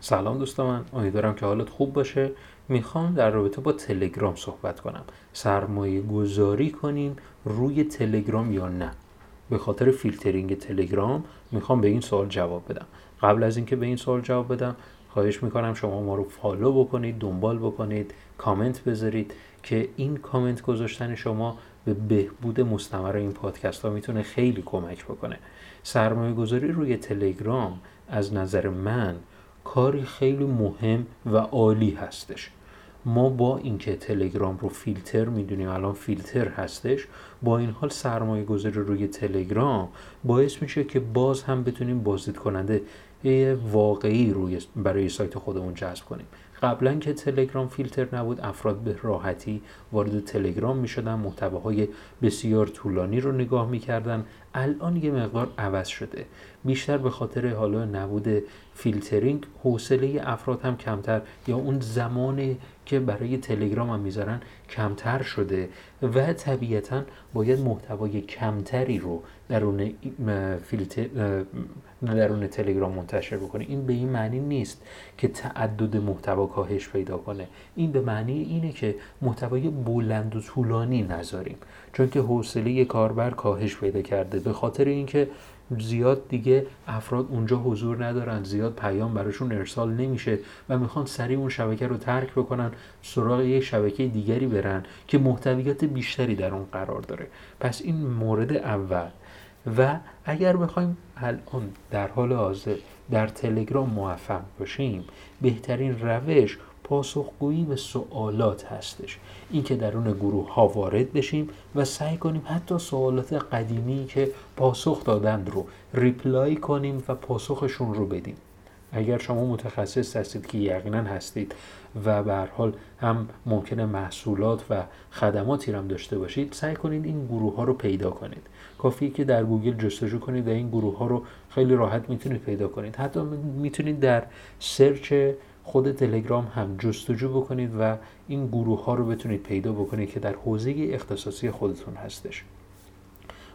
سلام دوستان من امیدوارم که حالت خوب باشه. می‌خوام در رابطه با تلگرام صحبت کنم. سرمایه گذاری کنیم روی تلگرام یا نه؟ به خاطر فیلترینگ تلگرام می‌خوام به این سوال جواب بدم. قبل از اینکه به این سوال جواب بدم خواهش می‌کنم شما ما رو follow بکنید دنبال بکنید کامنت بذارید که این کامنت گذاشتن شما به بهبود مستمر این پادکست ها می‌تونه خیلی کمک بکنه. سرمایه گذاری روی تلگرام از نظر من کاری خیلی مهم و عالی هستش. ما با اینکه تلگرام رو فیلتر می‌دونیم الان فیلتر هستش با این حال سرمایه گذاری روی تلگرام باعث میشه که باز هم بتونیم بازدید کننده واقعی روی برای سایت خودمون جذب کنیم. قبلا که تلگرام فیلتر نبود افراد به راحتی وارد تلگرام می شدن محتواهای بسیار طولانی رو نگاه می کردن الان یه مقدار عوض شده. بیشتر به خاطر حالا نبود فیلترینگ حوصله افراد هم کمتر یا اون زمانی که برای تلگرام هم می‌ذارن کمتر شده و طبیعتا باید محتوای کمتری رو درون فیلتر درون تلگرام منتشر بکنه. این به این معنی نیست که تعدد محتوا کاهش پیدا کنه. این به معنی اینه که محتوای بلند و طولانی نذاریم. چون که حوصله کاربر کاهش پیدا کرده. به خاطر اینکه زیاد دیگه افراد اونجا حضور ندارن زیاد پیام براشون ارسال نمیشه و می‌خوان سریع اون شبکه رو ترک بکنن سراغ یک شبکه دیگری برن که محتویات بیشتری در اون قرار داره. پس این مورد اول. و اگر بخوایم الان در حال حاضر در تلگرام موفق باشیم بهترین روش پاسخگویی به سوالات هستش. اینکه درون گروه ها وارد بشیم و سعی کنیم حتی سوالات قدیمی که پاسخ دادند رو ریپلای کنیم و پاسخشون رو بدیم. اگر شما متخصص هستید که یقینا هستید و به حال هم ممکنه محصولات و خدماتی هم داشته باشید سعی کنید این گروه ها رو پیدا کنید. کافیه که در گوگل جستجو کنید و این گروه ها رو خیلی راحت می‌تونید پیدا کنید. حتی می‌تونید در search خود تلگرام هم جستجو بکنید و این گروه ها رو بتونید پیدا بکنید که در حوزه اختصاصی خودتون هستش.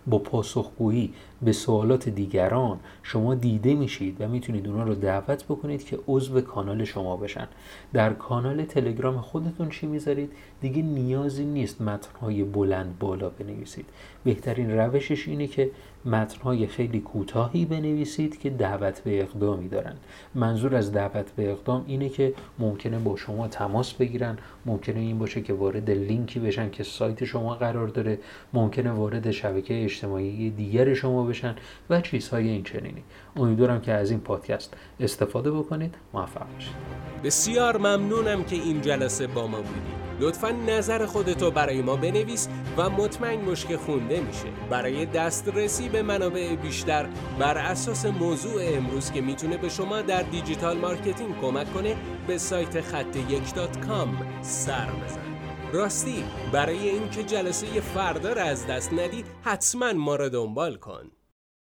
با پاسخگویی به سوالات دیگران شما دیده میشید و می‌تونید اونا رو دعوت بکنید که عضو کانال شما بشن. در کانال تلگرام خودتون چی می‌ذارید؟ دیگه نیازی نیست متنهای بلند بالا بنویسید. بهترین روشش اینه که متنهای خیلی کوتاهی بنویسید که دعوت به اقدامی دارن. منظور از دعوت به اقدام اینه که ممکنه با شما تماس بگیرن ممکنه این باشه که وارد لینکی بشن که سایت شما قرار داره ممکنه وارد شبکه اجتماعی دیگر شما بشن و چیزهای این چنینی. امیدوارم که از این پادکست استفاده بکنید. موفق باشید. بسیار ممنونم که این جلسه با ما بودید. لطفا نظر خودتو برای ما بنویس و مطمئن که خونده میشه. برای دسترسی به منابع بیشتر بر اساس موضوع امروز که می‌تونه به شما در digital marketing کمک کنه به سایت خط یک سر بزن راستی برای اینکه جلسه فردا را از دست ندی حتما ما را دنبال کن.